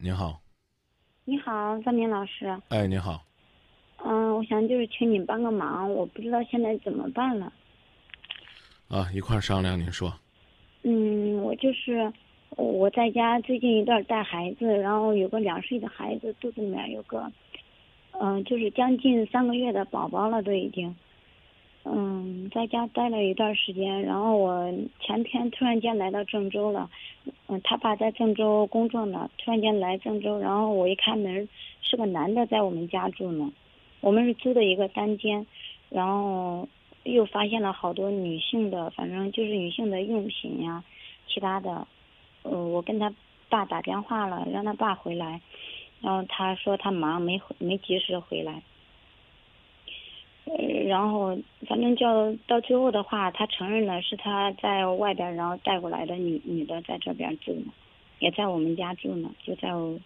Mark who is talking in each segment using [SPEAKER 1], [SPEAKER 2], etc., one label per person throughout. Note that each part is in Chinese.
[SPEAKER 1] 您好，
[SPEAKER 2] 你好，张明老师。
[SPEAKER 1] 哎，你好，
[SPEAKER 2] 嗯，我想就是请你帮个忙，我不知道现在怎么办了。
[SPEAKER 1] 啊，一块儿商量，您说。
[SPEAKER 2] 嗯，我就是我在家最近一段带孩子，然后有个两岁的孩子，肚子里面有个，嗯、就是将近三个月的宝宝了，都已经。嗯，在家待了一段时间，然后我前天突然间来到郑州了，嗯，他爸在郑州工作呢，突然间来郑州，然后我一开门，是个男的在我们家住呢，我们是租的一个单间，然后又发现了好多女性的，反正就是女性的用品呀，其他的，呃，我跟他爸打电话了，让他爸回来，然后他说他忙没回没及时回来。呃，然后反正叫到最后的话，他承认了是他在外边然后带过来的女女的在这边住呢，也在我们家住呢，就在我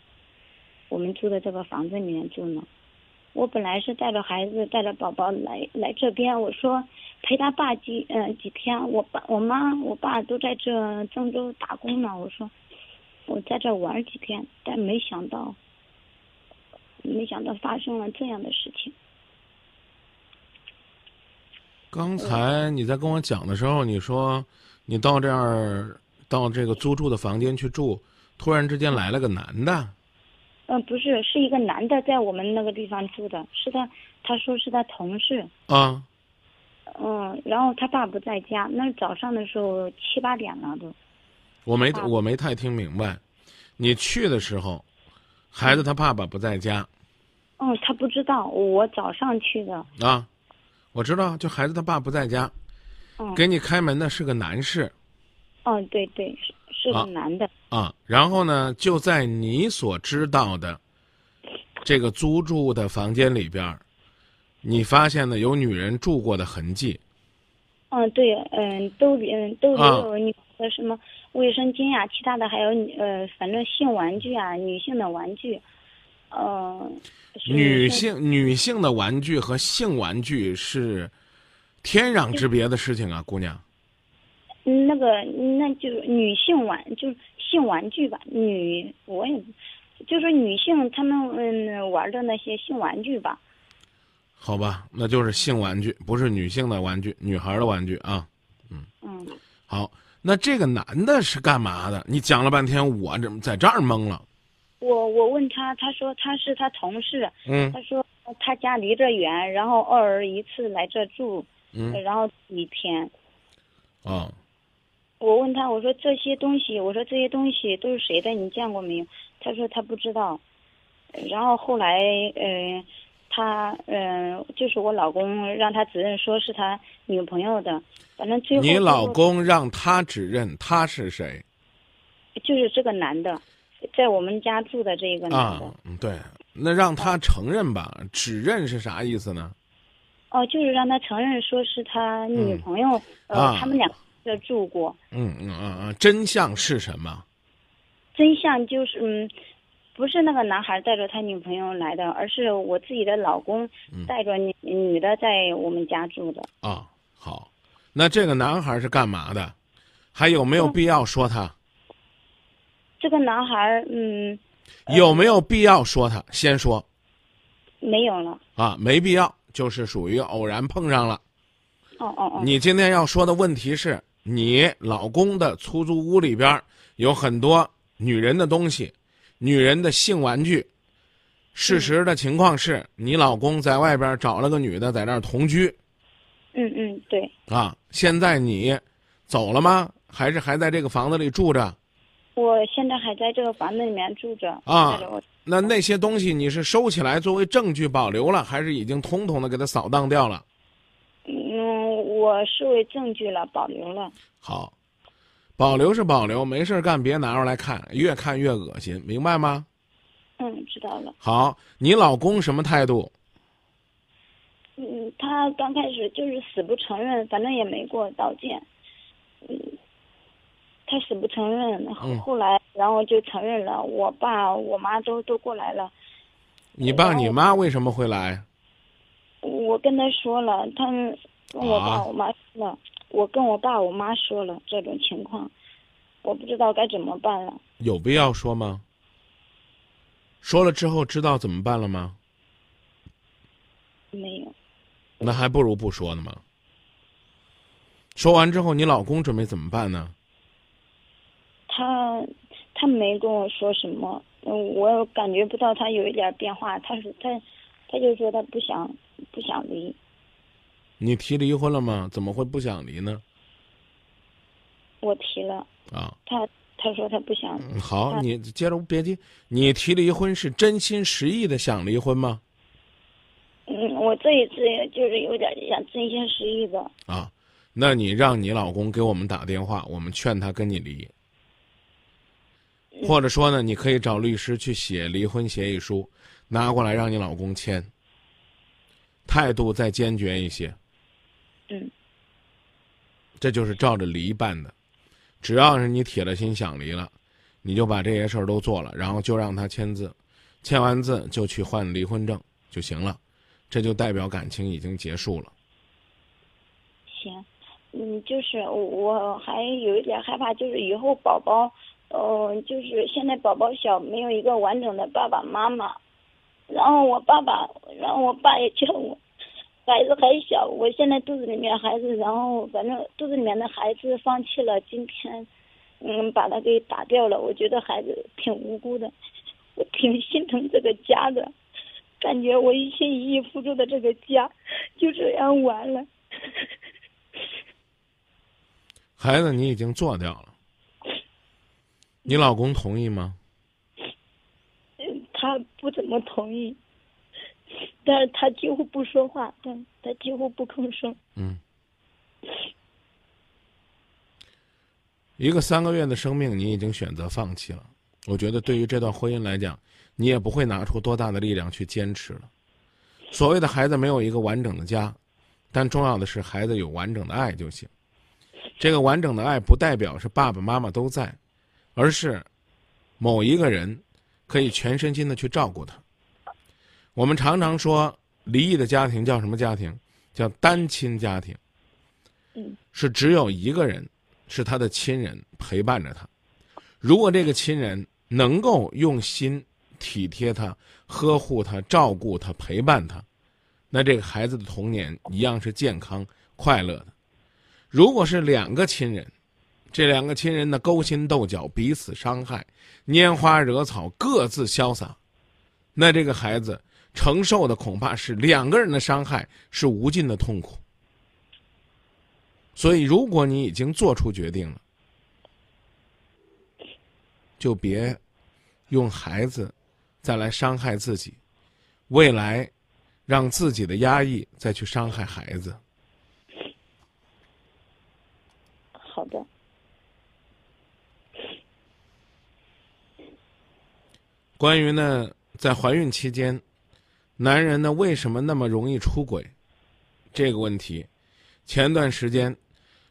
[SPEAKER 2] 我们住的这个房子里面住呢。我本来是带着孩子带着宝宝来来这边，我说陪他爸几呃几天，我爸我妈我爸都在这郑州打工呢，我说我在这玩几天，但没想到没想到发生了这样的事情。
[SPEAKER 1] 刚才你在跟我讲的时候，你说你到这儿到这个租住的房间去住，突然之间来了个男的，
[SPEAKER 2] 嗯、不是，是一个男的在我们那个地方住的，是他，他说是他同事，
[SPEAKER 1] 啊，
[SPEAKER 2] 嗯，然后他爸不在家，那早上的时候七八点了都，
[SPEAKER 1] 我没
[SPEAKER 2] 啊
[SPEAKER 1] 我没太听明白，你去的时候，孩子他爸爸不在家。
[SPEAKER 2] 嗯，他不知道，我早上去的，
[SPEAKER 1] 啊，我知道，就孩子他爸不在家，
[SPEAKER 2] 嗯，
[SPEAKER 1] 给你开门的是个男士
[SPEAKER 2] 嗯，对对，是是
[SPEAKER 1] 啊
[SPEAKER 2] 个男的，
[SPEAKER 1] 啊，然后呢，就在你所知道的这个租住的房间里边儿，你发现了有女人住过的痕迹。
[SPEAKER 2] 嗯，对，嗯，兜里嗯兜里
[SPEAKER 1] 啊
[SPEAKER 2] 有你的什么卫生巾呀、其他的还有呃，反正性玩具啊，女性的玩具，呃，是
[SPEAKER 1] 女性女性的玩具和性玩具是天壤之别的事情啊，姑娘。
[SPEAKER 2] 嗯那个那就是女性玩，就是性玩具吧，女我也就是女性她们嗯玩的那些性玩具吧。
[SPEAKER 1] 好吧，那就是性玩具，不是女性的玩具，女孩的玩具啊。
[SPEAKER 2] 嗯嗯，
[SPEAKER 1] 好，那这个男的是干嘛的？你讲了半天，我怎么在这儿懵了？
[SPEAKER 2] 我我问他，他说他是他同事，
[SPEAKER 1] 嗯
[SPEAKER 2] 他说他家离这远，然后偶尔一次来这住，
[SPEAKER 1] 嗯
[SPEAKER 2] 然后一天。
[SPEAKER 1] 哦，
[SPEAKER 2] 我问他，我说这些东西，我说这些东西都是谁的？你见过没有？他说他不知道。然后后来，呃，他嗯、呃就是我老公让他指认说是他女朋友的，反正最后
[SPEAKER 1] 你老公让他指认他是谁
[SPEAKER 2] 就是这个男的，在我们家住的这个男
[SPEAKER 1] 啊对，那让他承认吧。指认是啥意思呢？
[SPEAKER 2] 哦，就是让他承认说是他女朋友，呃，
[SPEAKER 1] 啊
[SPEAKER 2] 他们俩这住过。
[SPEAKER 1] 嗯嗯嗯嗯，真相是什么？
[SPEAKER 2] 真相就是，嗯，不是那个男孩带着他女朋友来的，而是我自己的老公
[SPEAKER 1] 嗯
[SPEAKER 2] 带着女女的在我们家住的。
[SPEAKER 1] 啊，好，那这个男孩是干嘛的？还有没有必要说他？
[SPEAKER 2] 这个男孩，嗯，
[SPEAKER 1] 有没有必要说他？先说
[SPEAKER 2] 没有了。
[SPEAKER 1] 啊，没必要，就是属于偶然碰上了。
[SPEAKER 2] 哦哦哦。
[SPEAKER 1] 你今天要说的问题是你老公的出租屋里边儿有很多女人的东西，女人的性玩具。事实的情况是你老公在外边找了个女的在那儿同居
[SPEAKER 2] 嗯嗯，对，
[SPEAKER 1] 啊。现在你走了吗？还是还在这个房子里住着？
[SPEAKER 2] 我现在还在这个房子里面住着。
[SPEAKER 1] 啊那那些东西你是收起来作为证据保留了，还是已经通通的给它扫荡掉了？
[SPEAKER 2] 嗯，我视为证据了，保留了。
[SPEAKER 1] 好，保留是保留，没事儿干别拿出来看，越看越恶心，明白吗？
[SPEAKER 2] 嗯，知道了。
[SPEAKER 1] 好，你老公什么态度？
[SPEAKER 2] 嗯，他刚开始就是死不承认，反正也没给我道歉。嗯，他死不承认，后来然后就承认了。我爸我妈都都过来了，
[SPEAKER 1] 你爸你妈为什么会来？
[SPEAKER 2] 我跟他说了，他们跟我爸
[SPEAKER 1] 啊
[SPEAKER 2] 我妈说了，我跟我爸我妈说了这种情况，我不知道该怎么办了。
[SPEAKER 1] 有必要说吗？说了之后知道怎么办了吗？
[SPEAKER 2] 没有。
[SPEAKER 1] 那还不如不说呢嘛。说完之后，你老公准备怎么办呢？
[SPEAKER 2] 他他没跟我说什么，嗯，我感觉不到他有一点变化。他说他，他就说他不想不想离。
[SPEAKER 1] 你提离婚了吗？怎么会不想离呢？
[SPEAKER 2] 我提了。
[SPEAKER 1] 啊。
[SPEAKER 2] 他他说他不想。
[SPEAKER 1] 好，你接着别急。你提离婚是真心实意的想离婚吗？
[SPEAKER 2] 嗯，我这一次就是有点想真心实意的。
[SPEAKER 1] 啊，那你让你老公给我们打电话，我们劝他跟你离。或者说呢，你可以找律师去写离婚协议书，拿过来让你老公签。态度再坚决一些。
[SPEAKER 2] 嗯。
[SPEAKER 1] 这就是照着离办的，只要是你铁了心想离了，你就把这些事儿都做了，然后就让他签字，签完字就去换离婚证就行了，这就代表感情已经结束了。
[SPEAKER 2] 行，嗯，就是我还有一点害怕，就是以后宝宝。嗯，就是现在宝宝小，没有一个完整的爸爸妈妈。然后我爸爸，然后我爸也叫我，孩子还小，我现在肚子里面孩子，然后反正肚子里面的孩子放弃了，今天，嗯，把他给打掉了。我觉得孩子挺无辜的，我挺心疼这个家的，感觉我一心一意付出的这个家就这样完了。
[SPEAKER 1] 孩子，你已经做掉了。你老公同意吗？
[SPEAKER 2] 他不怎么同意，但是他几乎不说话，但他几乎不吭声。
[SPEAKER 1] 嗯。一个三个月的生命，你已经选择放弃了。我觉得，对于这段婚姻来讲，你也不会拿出多大的力量去坚持了。所谓的孩子没有一个完整的家，但重要的是孩子有完整的爱就行。这个完整的爱不代表是爸爸妈妈都在。而是某一个人可以全身心的去照顾他。我们常常说，离异的家庭叫什么家庭？叫单亲家庭。
[SPEAKER 2] 嗯，
[SPEAKER 1] 是只有一个人是他的亲人陪伴着他。如果这个亲人能够用心体贴他、呵护他、照顾他、陪伴他，那这个孩子的童年一样是健康快乐的。如果是两个亲人，这两个亲人的勾心斗角，彼此伤害，拈花惹草，各自潇洒，那这个孩子承受的恐怕是两个人的伤害，是无尽的痛苦。所以，如果你已经做出决定了，就别用孩子再来伤害自己，未来让自己的压抑再去伤害孩子。
[SPEAKER 2] 好的。
[SPEAKER 1] 关于呢，在怀孕期间，男人呢为什么那么容易出轨？这个问题，前段时间，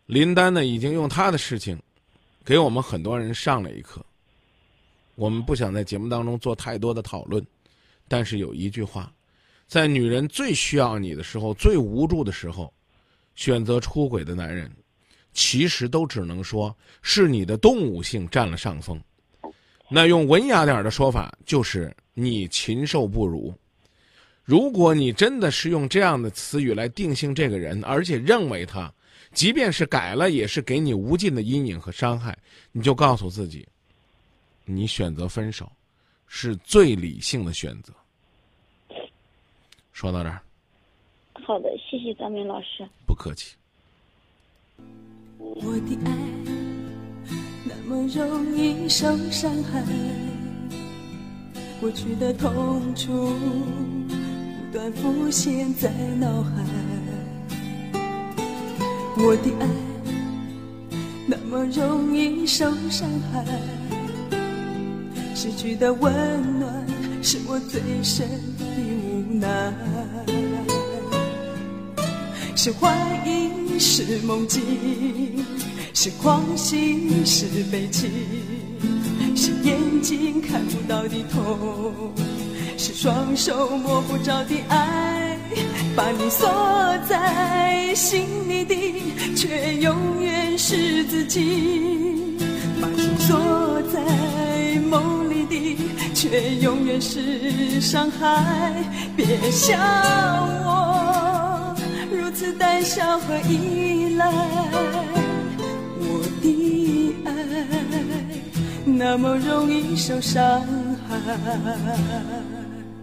[SPEAKER 1] 林丹呢已经用他的事情，给我们很多人上了一课。我们不想在节目当中做太多的讨论，但是有一句话，在女人最需要你的时候、最无助的时候，选择出轨的男人，其实都只能说是你的动物性占了上风。那用文雅点的说法，就是你禽兽不如。如果你真的是用这样的词语来定性这个人，而且认为他，即便是改了，也是给你无尽的阴影和伤害，你就告诉自己，你选择分手，是最理性的选择。说到这儿，
[SPEAKER 2] 好的，谢谢张明老师。
[SPEAKER 1] 不客气。
[SPEAKER 3] 我的爱。那么容易受伤害，过去的痛楚不断浮现在脑海。我的爱那么容易受伤害，失去的温暖是我最深的无奈。是怀疑，是梦境。是狂喜，是悲戚，是眼睛看不到的痛，是双手摸不着的爱，把你锁在心里的，却永远是自己；把心锁在梦里的。却永远是伤害。别笑我如此胆小和依赖，爱那么容易受伤害。